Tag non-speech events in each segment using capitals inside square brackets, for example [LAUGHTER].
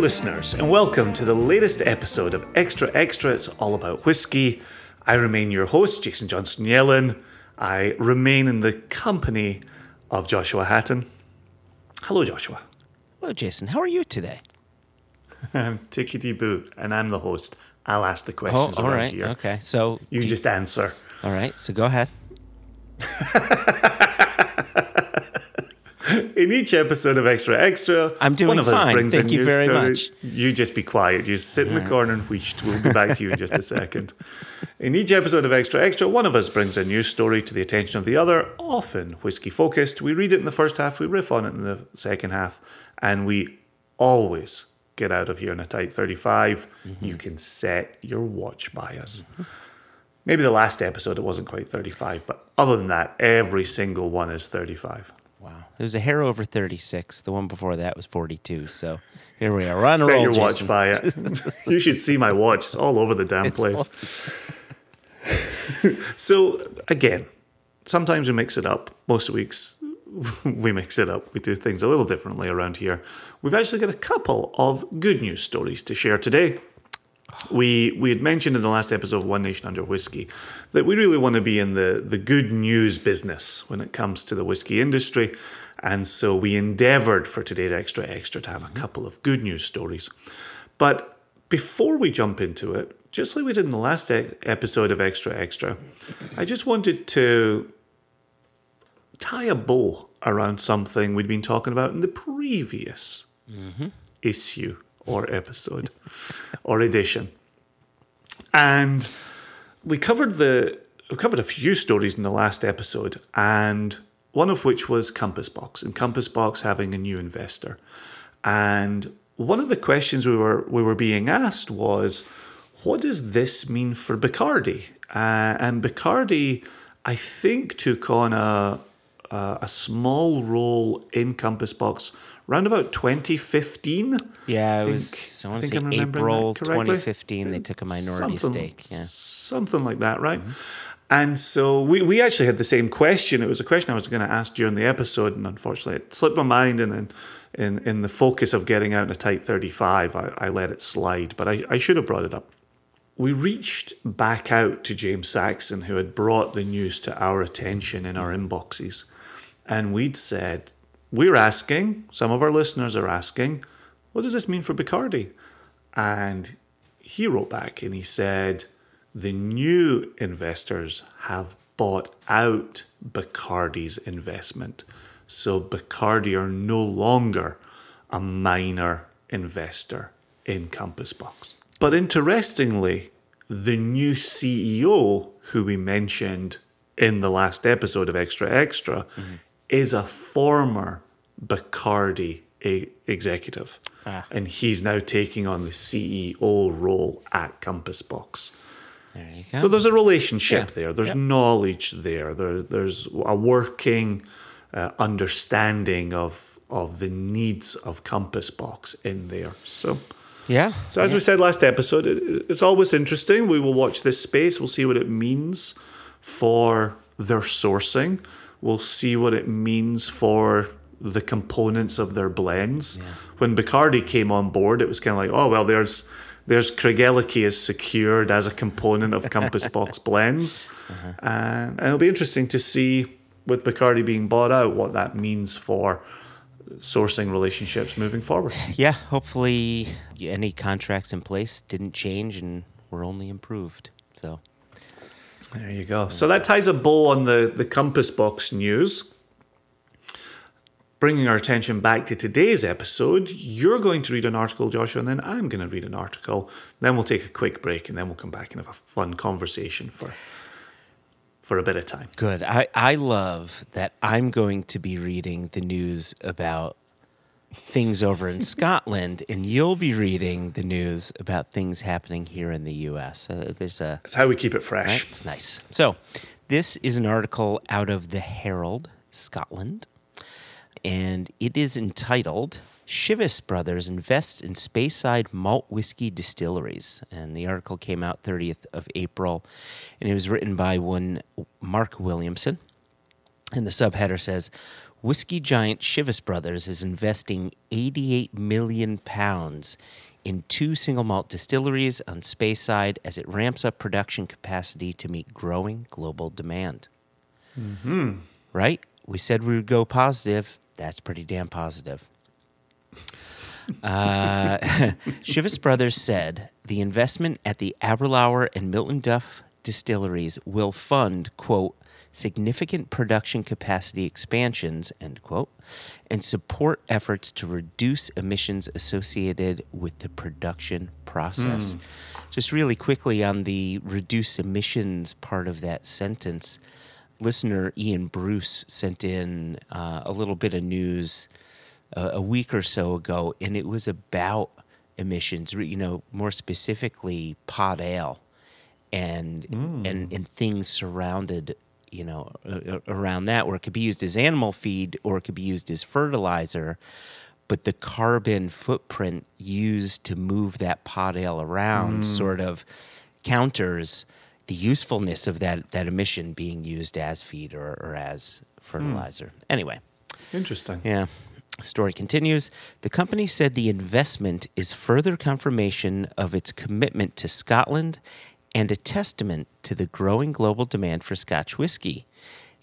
listeners, and welcome to the latest episode of Extra Extra. It's all about whiskey. I remain your host, Jason Johnstone-Yellin. I remain in the company of Joshua Hatton. Hello, Joshua. Hello, Jason. How are you today? [LAUGHS] I'm Tickety Boo, and I'm the host. I'll ask the Oh, questions all around right. here. Okay. So, You do- just answer. all right. So go ahead. [LAUGHS] [LAUGHS] In each episode of Extra Extra, I'm doing one of us brings Thank a you very story. much. You just be quiet. You sit in the corner and wheesht. We'll be back to you in just a second. [LAUGHS] In each episode of Extra Extra, one of us brings a news story to the attention of the other, often whiskey focused. We read it in the first half, we riff on it in the second half, and we always get out of here in a tight 35. Mm-hmm. You can set your watch by us. Maybe the last episode it wasn't quite 35, but other than that, every single one is 35. It was a hair over 36. The one before that was 42. So here we are. On a Set roll, your watch by it. you should see my watch. It's all over the damn place. [LAUGHS] so again, sometimes we mix it up. Most weeks [LAUGHS] we mix it up. We do things a little differently around here. We've actually got a couple of good news stories to share today. We we had mentioned in the last episode of One Nation Under Whiskey that we really want to be in the, the good news business when it comes to the whiskey industry. And so we endeavored for today's extra extra to have a couple of good news stories. But before we jump into it, just like we did in the last e- episode of Extra Extra, I just wanted to tie a bow around something we'd been talking about in the previous issue or episode [LAUGHS] or edition. And we covered the we covered a few stories in the last episode, and one of which was Compass Box, and Compass Box having a new investor. And one of the questions we were we were being asked was, what does this mean for Bacardi? Uh, and Bacardi, I think, took on a a, a small role in Compass Box around about 2015. Yeah, it think- was, I to think say I'm April 2015. They took a minority Something- stake. Yeah. Something like that, right? And so we, we actually had the same question. It was a question I was going to ask during the episode, and unfortunately it slipped my mind. And then, in, in the focus of getting out in a tight 35, I, I let it slide. But I, I should have brought it up. We reached back out to James Saxon, who had brought the news to our attention in our inboxes. And we'd said, We're asking, some of our listeners are asking, what does this mean for Bacardi? And he wrote back and he said, the new investors have bought out Bacardi's investment. So Bacardi are no longer a minor investor in Compass Box. But interestingly, the new CEO, who we mentioned in the last episode of Extra Extra, mm-hmm. is a former Bacardi e- executive. Ah. And he's now taking on the CEO role at Compass Box. There you go. So there's a relationship Yeah. there. There's Yep. knowledge there. there. There's a working uh, understanding of of the needs of Compass Box in there. So, yeah. so as we said last episode, it, it's always interesting. We will watch this space. We'll see what it means for their sourcing. We'll see what it means for the components of their blends. When Bacardi came on board, it was kind of like, oh well, there's there's Craigellachie is secured as a component of Compass Box [LAUGHS] blends, and, and it'll be interesting to see with Bacardi being bought out what that means for sourcing relationships moving forward. yeah. Hopefully, any contracts in place didn't change and were only improved. So, There you go. So that ties a bow on the, the Compass Box news. Bringing our attention back to today's episode, you're going to read an article, Joshua, and then I'm going to read an article. Then we'll take a quick break, and then we'll come back and have a fun conversation for for a bit of time. Good. I, I love that I'm going to be reading the news about things over in [LAUGHS] Scotland, and you'll be reading the news about things happening here in the U.S. Uh, there's a That's how we keep it fresh. Right? It's nice. So, this is an article out of the Herald, Scotland, and it is entitled Chivas Brothers Invests in Speyside Malt Whiskey Distilleries. And the article came out 30th of April, and it was written by one Mark Williamson. And the subheader says Whiskey giant Chivas Brothers is investing 88 million pounds in two single malt distilleries on Speyside as it ramps up production capacity to meet growing global demand. Mm-hmm. Right? We said we would go positive. That's pretty damn positive. Uh, [LAUGHS] Chivas Brothers said the investment at the Aberlour and Miltonduff distilleries will fund, quote, significant production capacity expansions, end quote, and support efforts to reduce emissions associated with the production process. Just really quickly on the reduce emissions part of that sentence, listener Ian Bruce sent in uh, a little bit of news uh, a week or so ago, and it was about emissions, you know, more specifically pot ale and and and things surrounded you know a- a- around that where it could be used as animal feed or it could be used as fertilizer but the carbon footprint used to move that pot ale around sort of counters the usefulness of that that emission being used as feed or, or as fertilizer anyway Interesting. yeah. Story continues. The company said the investment is further confirmation of its commitment to Scotland and a testament to the growing global demand for Scotch whiskey.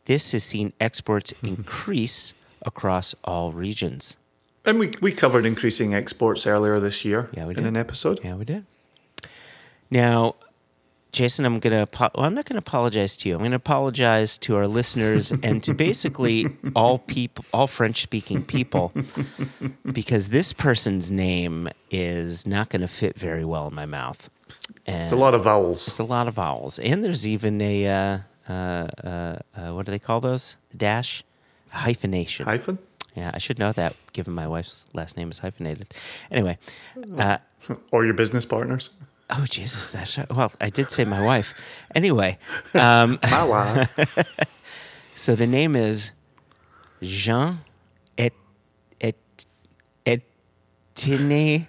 This has seen exports [LAUGHS] increase across all regions. And we, we covered increasing exports earlier this year Yeah, we did. in an episode. Yeah, we did. Now, Jason, I'm gonna. Well, I'm not gonna apologize to you. I'm gonna apologize to our listeners and to basically all people, all French-speaking people, because this person's name is not gonna fit very well in my mouth. And It's a lot of vowels. It's a lot of vowels, and there's even a uh, uh, uh, uh, what do they call those? Dash, hyphenation. Hyphen? yeah, I should know that, given my wife's last name is hyphenated. Anyway. Uh, [LAUGHS] Or your business partners. Oh Jesus! That's well. I did say my wife. Anyway, um, [LAUGHS] My wife. [LAUGHS] so the name is Jean et et Etienne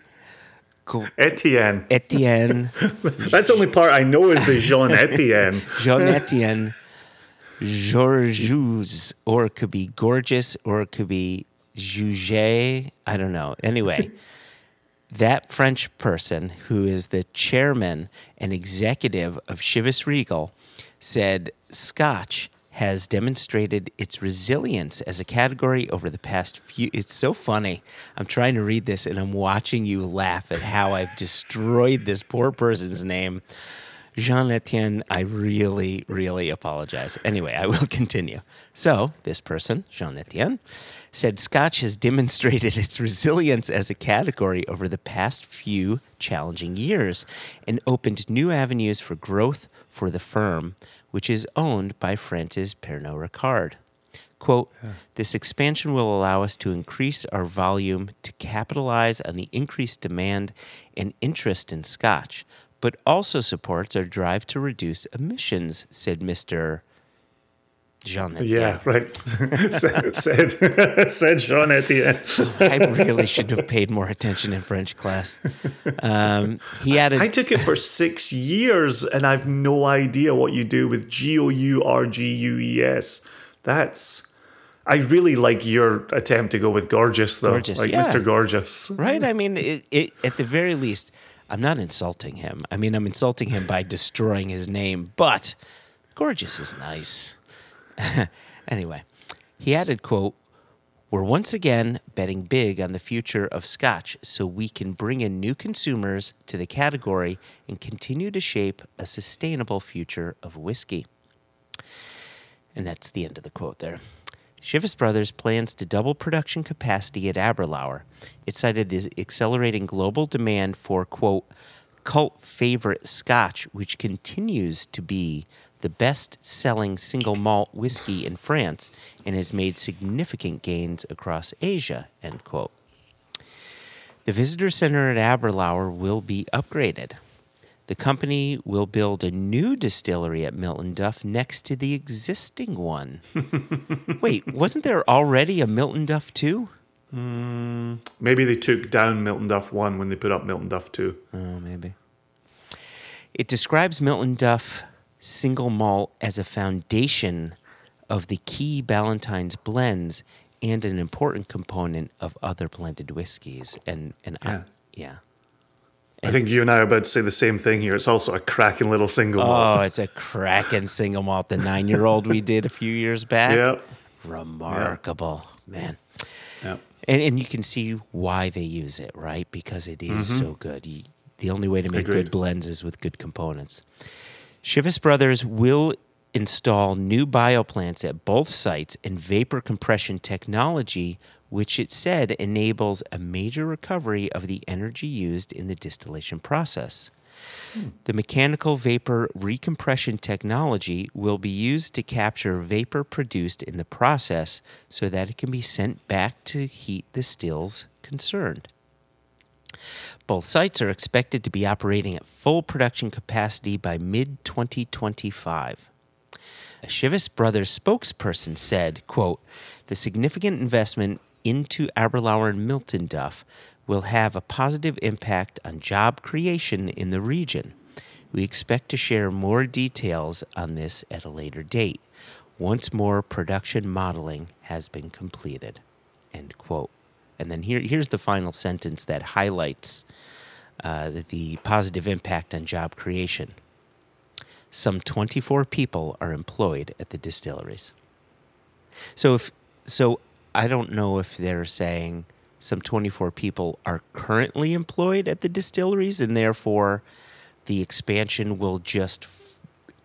Etienne. Etienne [LAUGHS] That's the only part I know is the Jean Etienne. Jean Etienne Georges, or it could be gorgeous, or it could be Juge. I don't know. Anyway. That French person, who is the chairman and executive of Chivas Regal, said Scotch has demonstrated its resilience as a category over the past few. It's so funny. I'm trying to read this and I'm watching you laugh at how I've destroyed this poor person's name. Jean Etienne, I really, really apologize. Anyway, I will [LAUGHS] continue. So, this person, Jean Etienne, said Scotch has demonstrated its resilience as a category over the past few challenging years and opened new avenues for growth for the firm, which is owned by France's Pernod Ricard. Quote, this expansion will allow us to increase our volume to capitalize on the increased demand and interest in Scotch, but also supports our drive to reduce emissions, said Mr. Jean Etienne. Yeah, right. [LAUGHS] said, [LAUGHS] said, Jean Etienne. [LAUGHS] I really should have paid more attention in French class. Um, he added, I took it for six years and I've no idea what you do with G O U R G U E S. That's. I really like your attempt to go with gorgeous, though. Gorgeous, like yeah. Mr. Gorgeous. right? I mean, it, it, at the very least, I'm not insulting him. I mean, I'm insulting him by destroying his name, but gorgeous is nice. [LAUGHS] anyway, he added, quote, we're once again betting big on the future of Scotch so we can bring in new consumers to the category and continue to shape a sustainable future of whiskey. And that's the end of the quote there. Chivas Brothers plans to double production capacity at Aberlour. It cited the accelerating global demand for, quote, cult favorite scotch, which continues to be the best selling single malt whiskey in France and has made significant gains across Asia, end quote. The visitor center at Aberlour will be upgraded. The company will build a new distillery at Miltonduff next to the existing one. [LAUGHS] Wait, wasn't there already a Miltonduff 2? Hmm, maybe they took down Miltonduff 1 when they put up Miltonduff 2. Oh, maybe. It describes Miltonduff single malt as a foundation of the key Ballantines blends and an important component of other blended whiskeys. And and I, Yeah. I think you and I are about to say the same thing here. It's also a cracking little single malt. Oh, it's a cracking single malt. The nine year old we did a few years back. Yep. Remarkable, man. Yep. And and you can see why they use it, right? Because it is so good. You, the only way to make Mm-hmm. Agreed. good blends is with good components. Chivas Brothers will install new bioplants at both sites and vapor compression technology, which it said enables a major recovery of the energy used in the distillation process. The mechanical vapor recompression technology will be used to capture vapor produced in the process so that it can be sent back to heat the stills concerned. Both sites are expected to be operating at full production capacity by mid 2025. A Chivas Brothers spokesperson said, quote, the significant investment into Aberlour and Miltonduff will have a positive impact on job creation in the region. We expect to share more details on this at a later date, once more production modeling has been completed. End quote. And then here, here's the final sentence that highlights uh, the positive impact on job creation. Some 24 people are employed at the distilleries. So if so I don't know if they're saying some 24 people are currently employed at the distilleries and therefore the expansion will just f-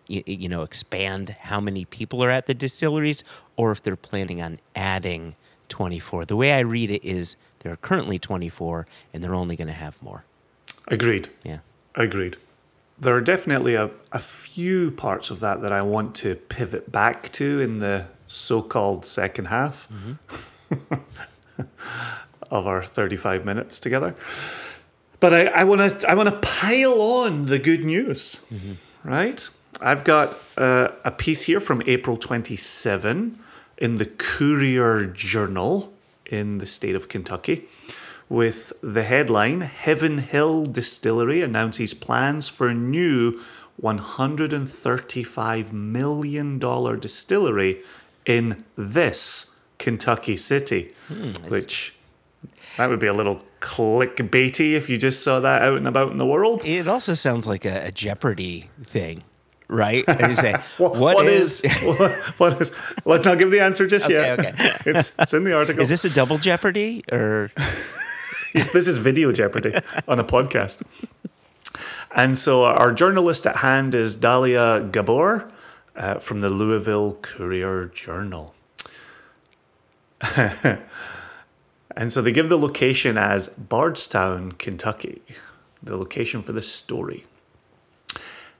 y- you know expand how many people are at the distilleries or if they're planning on adding 24. The way I read it is there are currently 24 and they're only going to have more. Agreed. Yeah. Agreed. There are definitely a, a few parts of that that I want to pivot back to in the so called second half [LAUGHS] of our 35 minutes together. But I, want to I want to pile on the good news, right? I've got uh, a piece here from April 27 in the Courier Journal in the state of Kentucky with the headline Heaven Hill Distillery announces plans for a new $135 million distillery in this Kentucky city, hmm, which that would be a little clickbaity if you just saw that out and about in the world. It also sounds like a, a Jeopardy thing, right? And you say, [LAUGHS] What- what what is, what, [LAUGHS] what is? Let's not give the answer just Okay, yet. okay. [LAUGHS] it's, it's in the article. is this a double Jeopardy or this is video jeopardy on a podcast. And so our journalist at hand is Dahlia Ghabour uh, from the Louisville Courier Journal. [LAUGHS] and so they give the location as Bardstown, Kentucky, the location for this story.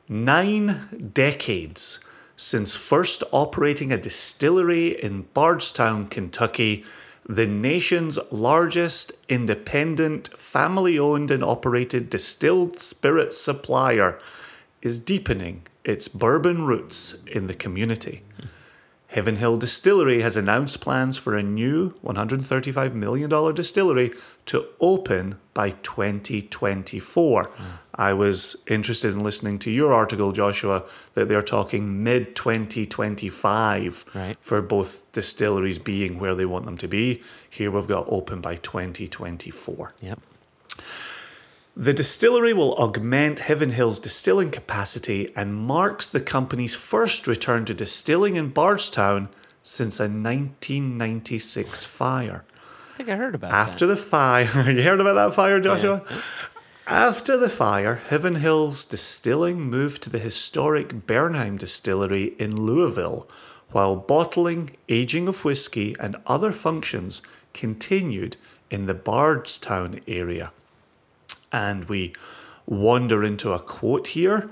Nine decades since first operating a distillery in Bardstown, Kentucky, the nation's largest independent, family owned and operated distilled spirits supplier is deepening its bourbon roots in the community. Heaven Hill Distillery has announced plans for a new $135 million distillery to open by 2024. I was interested in listening to your article, Joshua, that they're talking mid 2025 Right. for both distilleries being where they want them to be. Here we've got open by 2024. Yep. The distillery will augment Heaven Hill's distilling capacity and marks the company's first return to distilling in Bardstown since a 1996 fire. I think I heard about After the fire, [LAUGHS] you heard about that fire, Joshua? After the fire, Heaven Hills Distilling moved to the historic Bernheim Distillery in Louisville, while bottling, aging of whiskey, and other functions continued in the Bardstown area. And we wander into a quote here.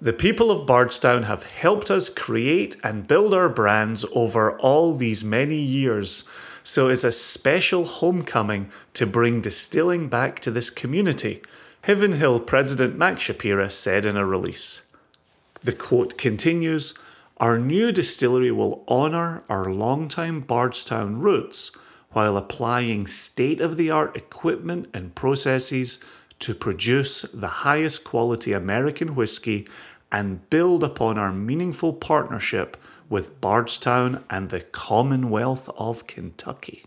The people of Bardstown have helped us create and build our brands over all these many years. So it's a special homecoming to bring distilling back to this community, Heaven Hill President Max Shapira said in a release. The quote continues Our new distillery will honour our longtime Bardstown roots while applying state of the art equipment and processes to produce the highest quality American whiskey and build upon our meaningful partnership with Bardstown and the Commonwealth of Kentucky.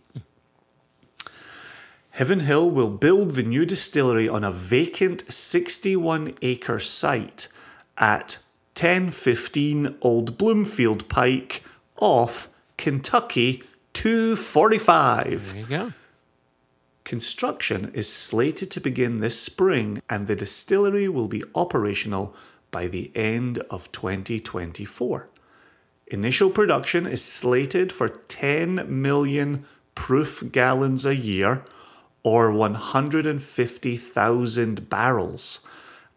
Heaven Hill will build the new distillery on a vacant 61 acre site at 1015 Old Bloomfield Pike off Kentucky 245. There you go. Construction is slated to begin this spring and the distillery will be operational by the end of 2024. Initial production is slated for 10 million proof gallons a year or 150,000 barrels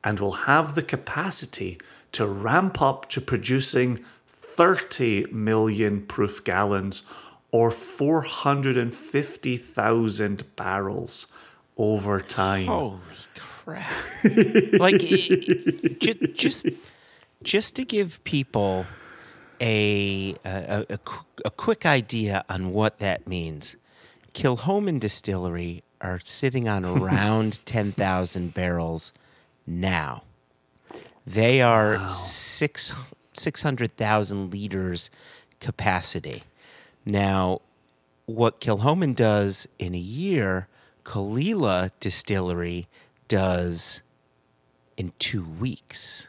and will have the capacity to ramp up to producing 30 million proof gallons or 450,000 barrels over time. Holy crap! like just, just just to give people a a, a a quick idea on what that means. Kilchoman Distillery are sitting on around [LAUGHS] ten thousand barrels now. They are six six hundred thousand liters capacity. Now, what Kilchoman does in a year, Caol Ila Distillery does in two weeks.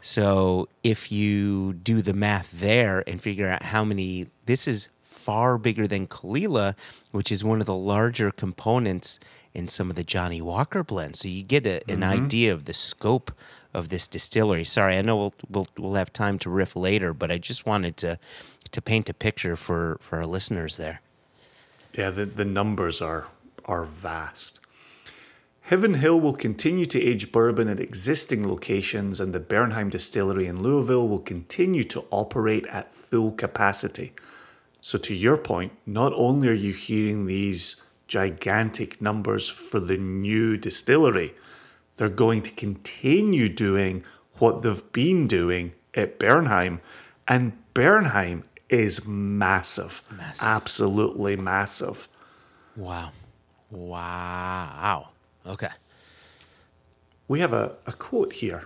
So if you do the math there and figure out how many, this is far bigger than Caol Ila, which is one of the larger components in some of the Johnnie Walker blends. So you get a, an mm-hmm. idea of the scope of this distillery. Sorry, I know we'll, we'll we'll have time to riff later, but I just wanted to to paint a picture for for our listeners there. Yeah, the, the numbers are are vast. Heaven Hill will continue to age bourbon at existing locations, and the Bernheim Distillery in Louisville will continue to operate at full capacity. So, to your point, not only are you hearing these gigantic numbers for the new distillery, they're going to continue doing what they've been doing at Bernheim. And Bernheim is massive, Massive. absolutely massive. Wow, wow. Okay. We have a, a quote here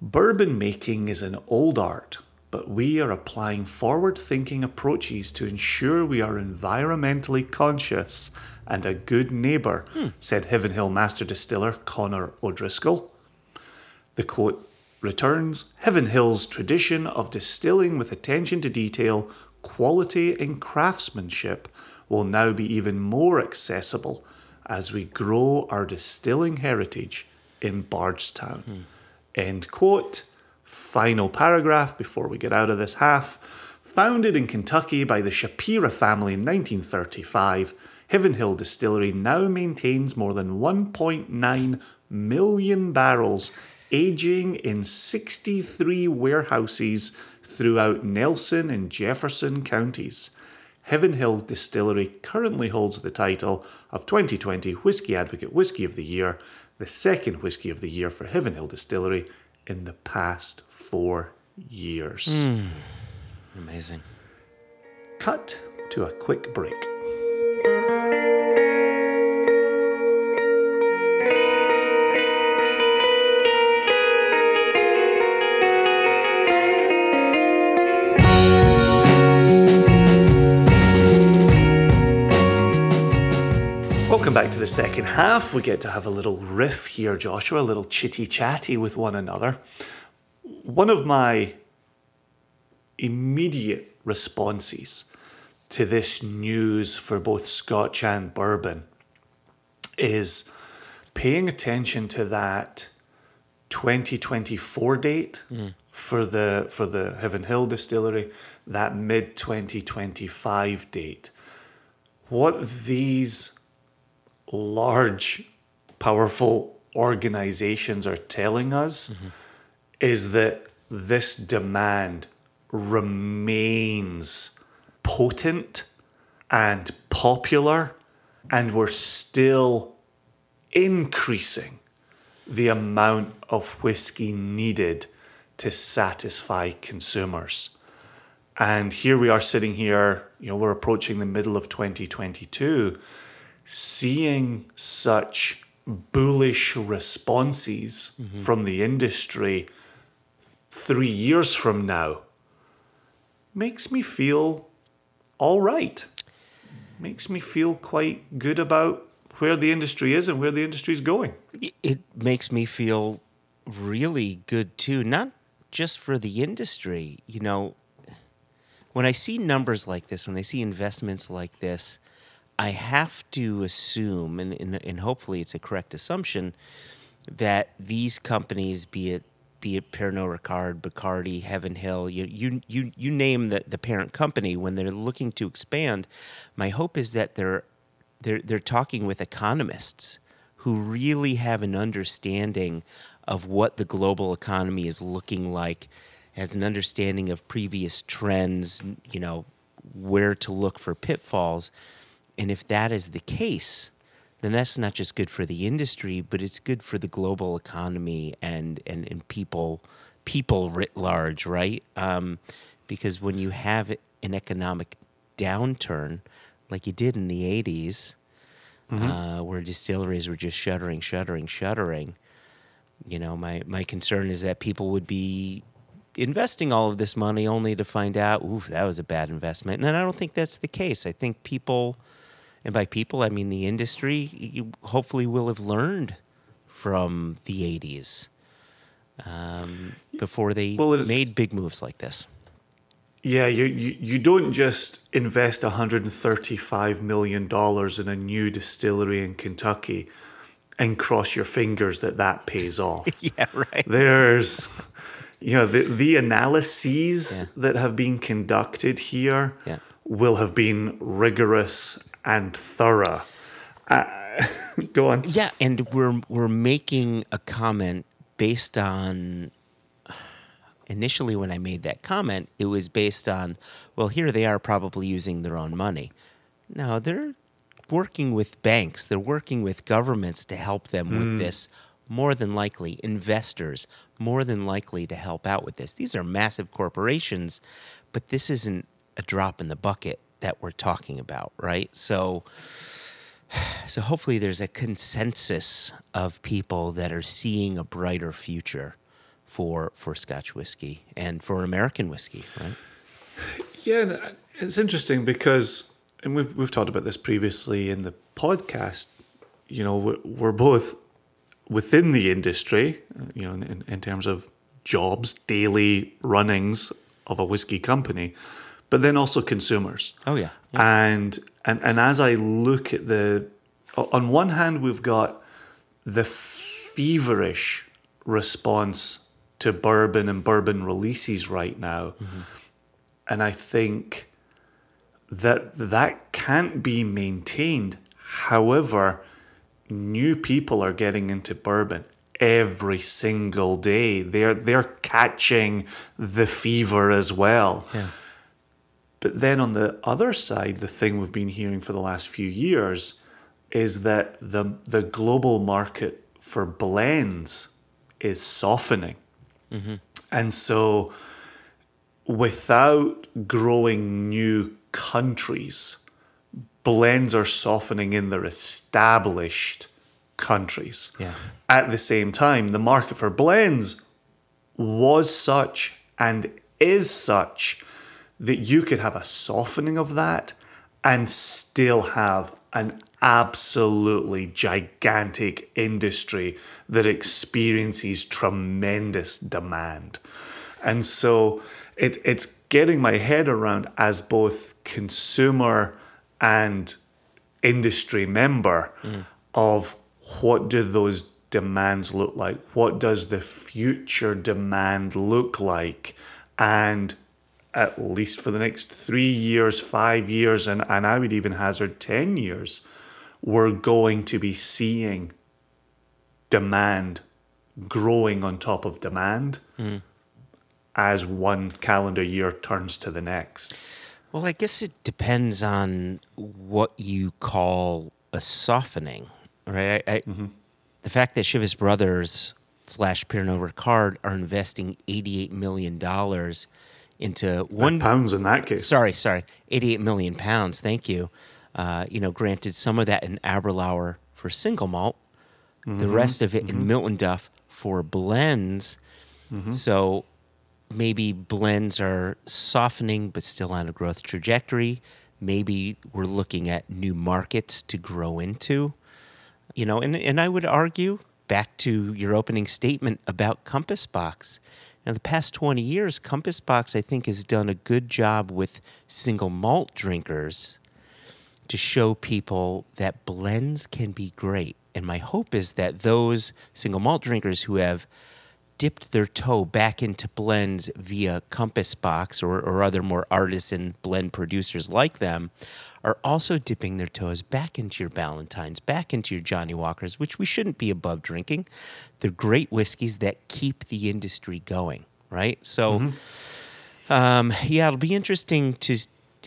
Bourbon making is an old art, but we are applying forward thinking approaches to ensure we are environmentally conscious and a good neighbour, hmm. said Heaven Hill Master Distiller Conor O'Driscoll. The quote returns Heaven Hill's tradition of distilling with attention to detail, quality, and craftsmanship will now be even more accessible as we grow our distilling heritage in Bardstown. Hmm. End quote. Final paragraph before we get out of this half. Founded in Kentucky by the Shapira family in 1935, Heaven Hill Distillery now maintains more than 1.9 million barrels aging in 63 warehouses throughout Nelson and Jefferson counties. Heaven Hill Distillery currently holds the title of 2020 Whiskey Advocate Whiskey of the Year, the second Whiskey of the Year for Heaven Hill Distillery in the past four years. Hmm. Amazing. Cut to a quick break. Back to the second half. We get to have a little riff here, Joshua, a little chitty chatty with one another. One of my immediate responses to this news for both Scotch and bourbon is paying attention to that 2024 date hmm. for the for the Heaven Hill distillery, that mid 2025 date. What these large, powerful organizations are telling us mm-hmm. is that this demand remains potent and popular, and we're still increasing the amount of whiskey needed to satisfy consumers. And here we are sitting here, you know, we're approaching the middle of 2022, seeing such bullish responses from the industry three years from now makes me feel all right. Makes me feel quite good about where the industry is and where the industry is going. It makes me feel really good too, not just for the industry. You know, when I see numbers like this, when I see investments like this, I have to assume, and, and, and hopefully it's a correct assumption, that these companies, be it be it Pernod Ricard, Bacardi, Heaven Hill, you, you, you, you name the, the parent company, when they're looking to expand, my hope is that they're, they're, they're talking with economists who really have an understanding of what the global economy is looking like, has an understanding of previous trends, you know, where to look for pitfalls. And if that is the case, then that's not just good for the industry, but it's good for the global economy and and, and people people writ large, right? Um, because when you have an economic downturn, like you did in the '80s, mm-hmm. uh, where distilleries were just shuttering, shuttering, shuttering, you know, my my concern is that people would be investing all of this money only to find out, ooh, that was a bad investment. And I don't think that's the case. I think people and by people, I mean the industry, you hopefully will have learned from the 80s um, before they well, made big moves like this. Yeah, you, you, you don't just invest $135 million in a new distillery in Kentucky and cross your fingers that that pays [LAUGHS] off. yeah, right. There's, you know, the, the analyses yeah. that have been conducted here yeah. will have been rigorous and thorough. Uh, [LAUGHS] go on. Yeah, and we're we're making a comment based on. Initially, when I made that comment, it was based on, well, here they are probably using their own money. No, they're working with banks, they're working with governments to help them mm. with this. More than likely, investors, more than likely to help out with this. These are massive corporations, but this isn't a drop in the bucket that we're talking about, right? So [SIGHS] so hopefully there's a consensus of people that are seeing a brighter future for for Scotch whiskey and for American whiskey, right? Yeah, uh, it's interesting because and we've we've talked about this previously in the podcast. You know, we're, we're both within the industry, you know, in, in terms of jobs, daily runnings of a whiskey company but then also consumers. Oh yeah. yeah. And and and as I look at the on one hand we've got the feverish response to bourbon and bourbon releases right now. Mm-hmm. And I think that that can't be maintained. However, new people are getting into bourbon every single day. They're they're catching the fever as well. Yeah. But then on the other side, the thing we've been hearing for the last few years is that the the global market for blends is softening. Mm-hmm. And so without growing new countries, blends are softening in their established countries. Yeah. At the same time, the market for blends was such and is such that you could have a softening of that and still have an absolutely gigantic industry that experiences tremendous demand. And so it, it's getting my head around as both consumer and industry member mm. of what do those demands look like? What does the future demand look like? And at least for the next three years, five years, and, and I would even hazard 10 years, we're going to be seeing demand growing on top of demand mm. as one calendar year turns to the next. Well, I guess it depends on what you call a softening, right? I, I, mm-hmm. The fact that Chivas Brothers slash Pernod Ricard are investing $88 million into one pounds in that case. Sorry, sorry, eighty-eight million pounds. Thank you. Uh, you know, granted, some of that in Aberlour for single malt, mm-hmm. the rest of it mm-hmm. in Miltonduff for blends. Mm-hmm. So maybe blends are softening but still on a growth trajectory. Maybe we're looking at new markets to grow into. You know, and, and I would argue back to your opening statement about Compass Box. Now, the past 20 years, Compass Box, I think, has done a good job with single malt drinkers to show people that blends can be great. And my hope is that those single malt drinkers who have dipped their toe back into blends via Compass Box or, or other more artisan blend producers like them are also dipping their toes back into your Ballantines, back into your Johnnie Walkers, which we shouldn't be above drinking. They're great whiskeys that keep the industry going, right? So, mm-hmm. um, yeah, it'll be interesting to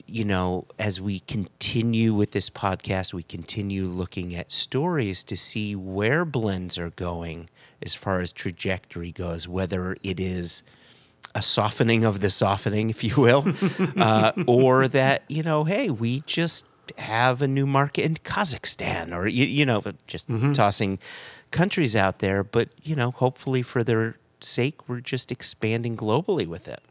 you know, as we continue with this podcast, we continue looking at stories to see where blends are going as far as trajectory goes, whether it is a softening of the softening, [LAUGHS] if you will, uh, or that, you know, hey, we just have a new market in Kazakhstan or, you, you know, just mm-hmm. tossing countries out there. But, you know, hopefully for their sake, we're just expanding globally with it.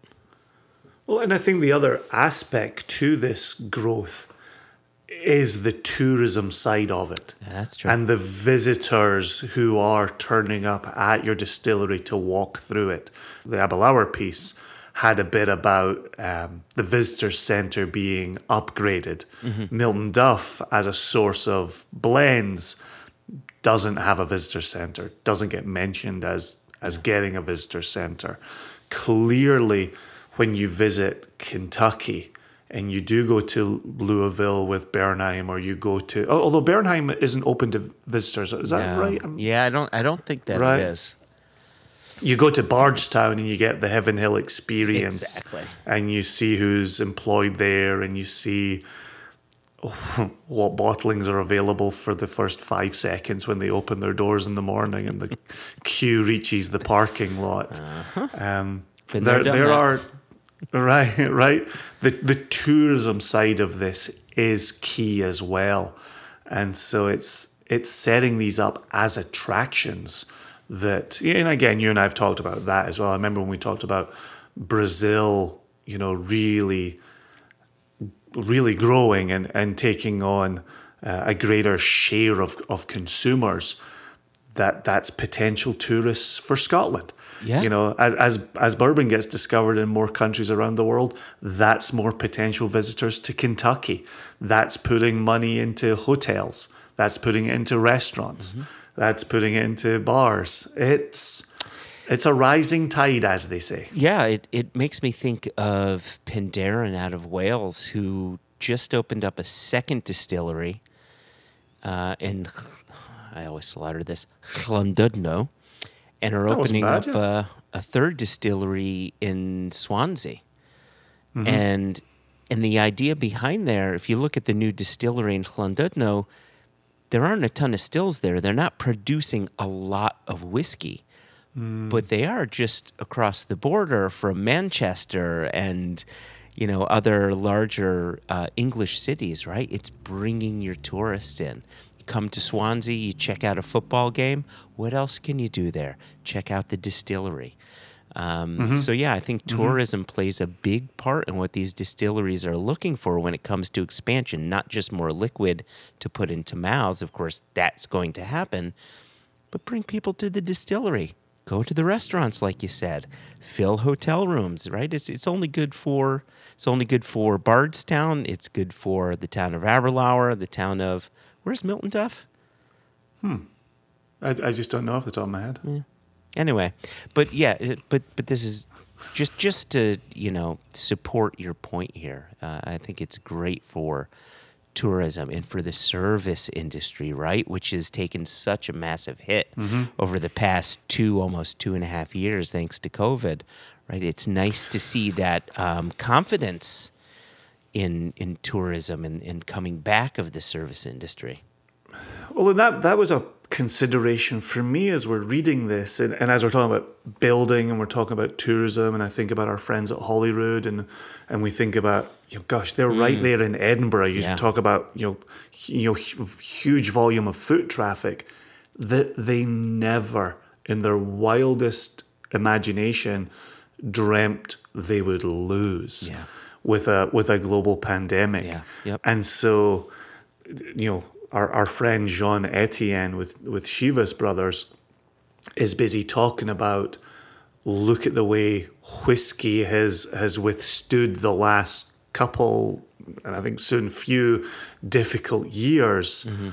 Well, and I think the other aspect to this growth is the tourism side of it. That's true. And the visitors who are turning up at your distillery to walk through it. The Aberlour piece had a bit about um, the visitor centre being upgraded. Mm-hmm. Miltonduff, as a source of blends, doesn't have a visitor centre, doesn't get mentioned as, as getting a visitor centre. Clearly, when you visit Kentucky and you do go to Louisville with Bernheim, or you go to oh, although Bernheim isn't open to visitors, is that no. right? I'm, yeah, I don't I don't think that right? it is. You go to Bardstown and you get the Heaven Hill experience, exactly. and you see who's employed there, and you see what bottlings are available for the first five seconds when they open their doors in the morning and the [LAUGHS] queue reaches the parking lot. Uh-huh. Um, there, there are Right, [LAUGHS] right. The the tourism side of this is key as well, and so it's it's setting these up as attractions that and again you and I have talked about that as well. I remember when we talked about Brazil, you know, really really growing and, and taking on uh, a greater share of, of consumers that that's potential tourists for Scotland. Yeah. You know, as, as as bourbon gets discovered in more countries around the world, that's more potential visitors to Kentucky. That's putting money into hotels. That's putting it into restaurants. Mm-hmm. That's putting it into bars. It's it's a rising tide, as they say. Yeah, it, it makes me think of Penderyn out of Wales, who just opened up a second distillery uh, in, I always slaughter this, Llandudno and are that opening bad, up yeah. a, a, third distillery in Swansea. Mm-hmm. And and the idea behind there, if you look at the new distillery in Llandudno, there aren't a ton of stills there. They're not producing a lot of whiskey, mm. but they are just across the border from Manchester and you know other larger uh, English cities. Right? It's bringing your tourists in come to Swansea, you check out a football game. What else can you do there? Check out the distillery. Um, mm-hmm. So, yeah, I think mm-hmm. tourism mm-hmm. plays a big part in what these distilleries are looking for when it comes to expansion, not just more liquid to put into mouths. Of course, that's going to happen, but bring people to the distillery. Go to the restaurants, like you said. Fill hotel rooms, right? It's, it's only good for it's only good for Bardstown. It's good for the town of Aberlour, the town of Where's Miltonduff? Hmm. I, I just don't know off the top of my head. Yeah. Anyway, but yeah, but but this is just just to you know support your point here. Uh, I think it's great for tourism and for the service industry, right? Which has taken such a massive hit mm-hmm. over the past two, almost two and a half years, thanks to COVID, right? It's nice to see that um, confidence in in tourism and, and coming back of the service industry. Well, and that that was a consideration for me as we're reading this, and, and as we're talking about building and we're talking about tourism, and I think about our friends at Holyrood, and and we think about you know, gosh, they're mm. right there in Edinburgh. You yeah. talk about you know, you know, huge volume of foot traffic that they never, in their wildest imagination, dreamt they would lose Yeah. With a with a global pandemic. Yeah. Yep. And so, you know, our, our friend Jean Etienne with, with Chivas Brothers is busy talking about look at the way whiskey has has withstood the last couple and I think soon few difficult years. Mm-hmm.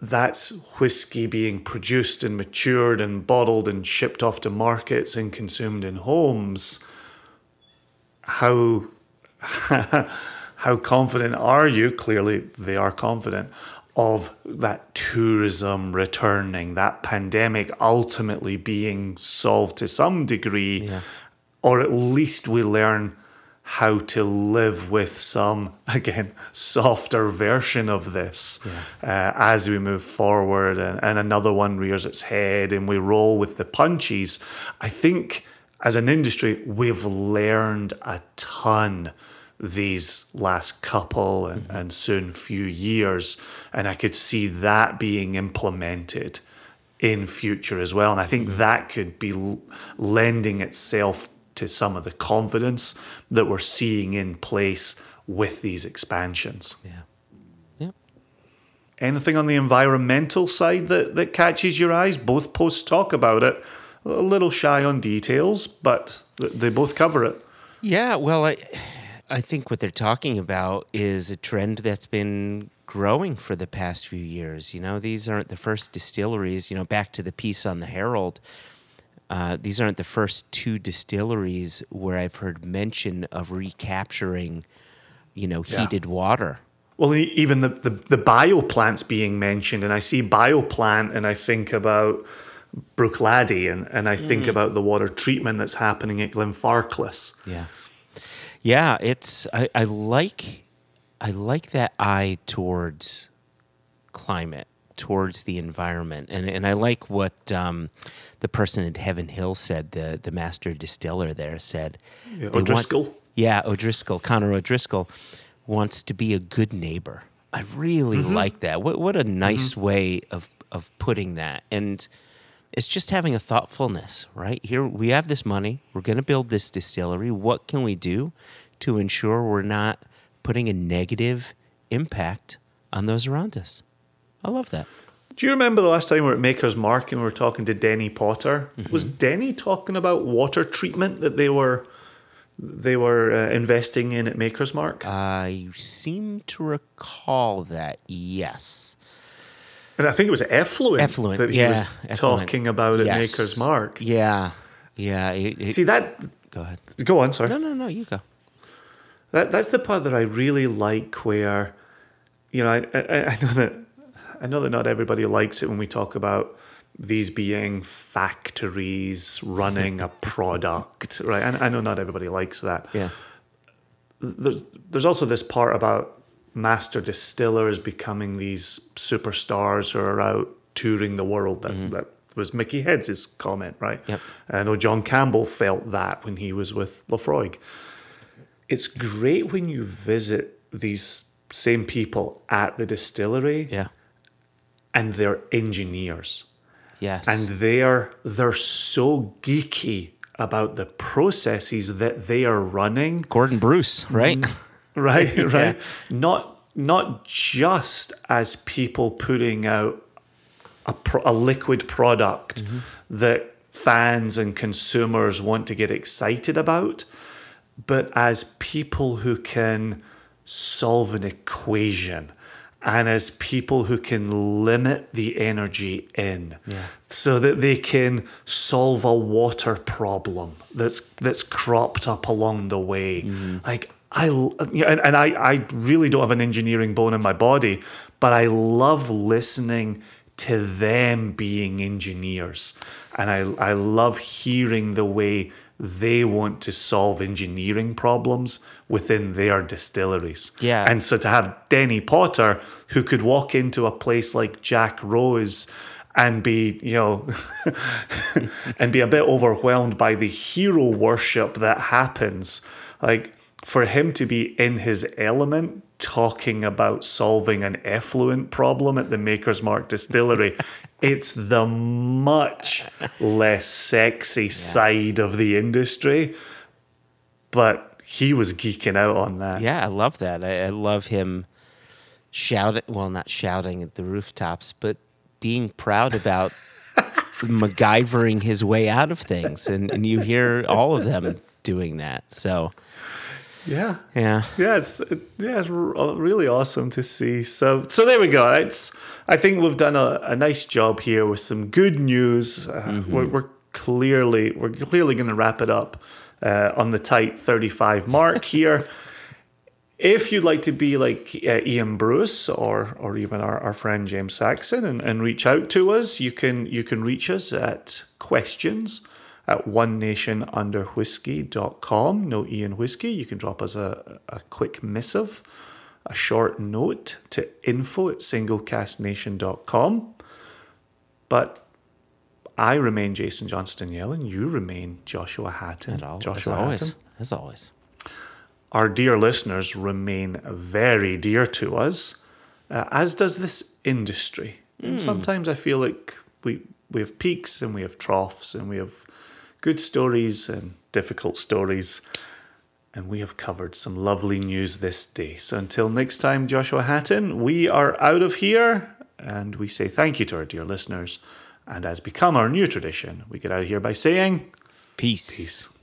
That's whiskey being produced and matured and bottled and shipped off to markets and consumed in homes. How [LAUGHS] how confident are you? Clearly, they are confident of that tourism returning, that pandemic ultimately being solved to some degree, Yeah. or at least we learn how to live with some, [LAUGHS] again, softer version of this uh, as we move forward. And, and another one rears its head and we roll with the punches. I think as an industry, we've learned a ton these last couple and, mm-hmm. and soon few years. And I could see that being implemented in future as well. And I think mm-hmm. that could be lending itself to some of the confidence that we're seeing in place with these expansions. Yeah. Yeah. Anything on the environmental side that, that catches your eyes? Both posts talk about it. A little shy on details, but they both cover it. Yeah, well, I, I think what they're talking about is a trend that's been growing for the past few years. You know, these aren't the first distilleries. You know, back to the piece on the Herald. Uh, these aren't the first two distilleries where I've heard mention of recapturing, you know, Yeah. heated water. Well, even the, the, the bioplants being mentioned, and I see bioplant and I think about Bruichladdich and, and I think mm. about the water treatment that's happening at Glenfarclas. Yeah. Yeah, it's I, I like I like that eye towards climate, towards the environment. And and I like what um, the person at Heaven Hill said, the the master distiller there said. Yeah, they want- O'Driscoll? yeah, O'Driscoll, Conor O'Driscoll wants to be a good neighbor. I really mm-hmm. like that. What what a nice mm-hmm. way of of putting that. And it's just having a thoughtfulness, right? Here we have this money. We're going to build this distillery. What can we do to ensure we're not putting a negative impact on those around us? I love that. Do you remember the last time we were at Maker's Mark and we were talking to Denny Potter? Was Denny talking about water treatment that they were they were uh, investing in at Maker's Mark? I seem to recall that. Yes. And I think it was effluent, Effluent. that he yeah. was effluent. talking about at Yes. Maker's Mark. Yeah. Yeah. it- it- See that? go ahead. Go on, sorry. No, no, no. You go. That that's the part that I really like, where you know I, I I know that I know that not everybody likes it when we talk about these being factories running a [LAUGHS] product, right? And I know not everybody likes that. Yeah. There's there's also this part about master distillers becoming these superstars who are out touring the world. That mm-hmm. that was Mickey Heads' comment, right? Yep. I know John Campbell felt that when he was with Laphroaig it's great when you visit these same people at the distillery Yeah. and they're engineers Yes. and they're they're so geeky about the processes that they are running Gordon Bruce, right? Mm-hmm. [LAUGHS] right right. Not not just as people putting out a, pro- a liquid product mm-hmm. that fans and consumers want to get excited about but as people who can solve an equation and as people who can limit the energy in Yeah. so that they can solve a water problem that's that's cropped up along the way. Mm-hmm. Like I and, and I, I really don't have an engineering bone in my body, but I love listening to them being engineers. And I, I love hearing the way they want to solve engineering problems within their distilleries. Yeah. And so to have Denny Potter, who could walk into a place like Jack Rose and be, you know, [LAUGHS] and be a bit overwhelmed by the hero worship that happens, like for him to be in his element talking about solving an effluent problem at the Maker's Mark distillery [LAUGHS] it's the much less sexy side of the industry. But he was geeking out on that. Yeah, I love that. I, I love him shouting. Well, not shouting at the rooftops, but being proud about [LAUGHS] MacGyvering his way out of things, and, and you hear all of them doing that. So, Yeah. yeah, Yeah, it's it- yeah, it's uh, really awesome to see. So so there we go. It's I think we've done a, a nice job here with some good news. Uh, we're, we're clearly we're clearly going to wrap it up uh, on the tight thirty five mark [LAUGHS] here. If you'd like to be like uh, Ian Bruce or or even our, our friend James Saxon and, and reach out to us, you can you can reach us at questions at one nation under whiskey.com. No Ian Whiskey. You can drop us a, a quick missive, a short note to info at singlecasknation.com. But I remain Jason Johnstone-Yellin. You remain Joshua Hatton. all, as Joshua always, Hatton as always. our dear listeners remain very dear to us, uh, as does this industry. And sometimes I feel like we we have peaks and we have troughs and we have good stories and difficult stories. And we have covered some lovely news this day. So until next time, Joshua Hatton, we are out of here and we say thank you to our dear listeners. And as become our new tradition, we get out of here by saying Peace. peace.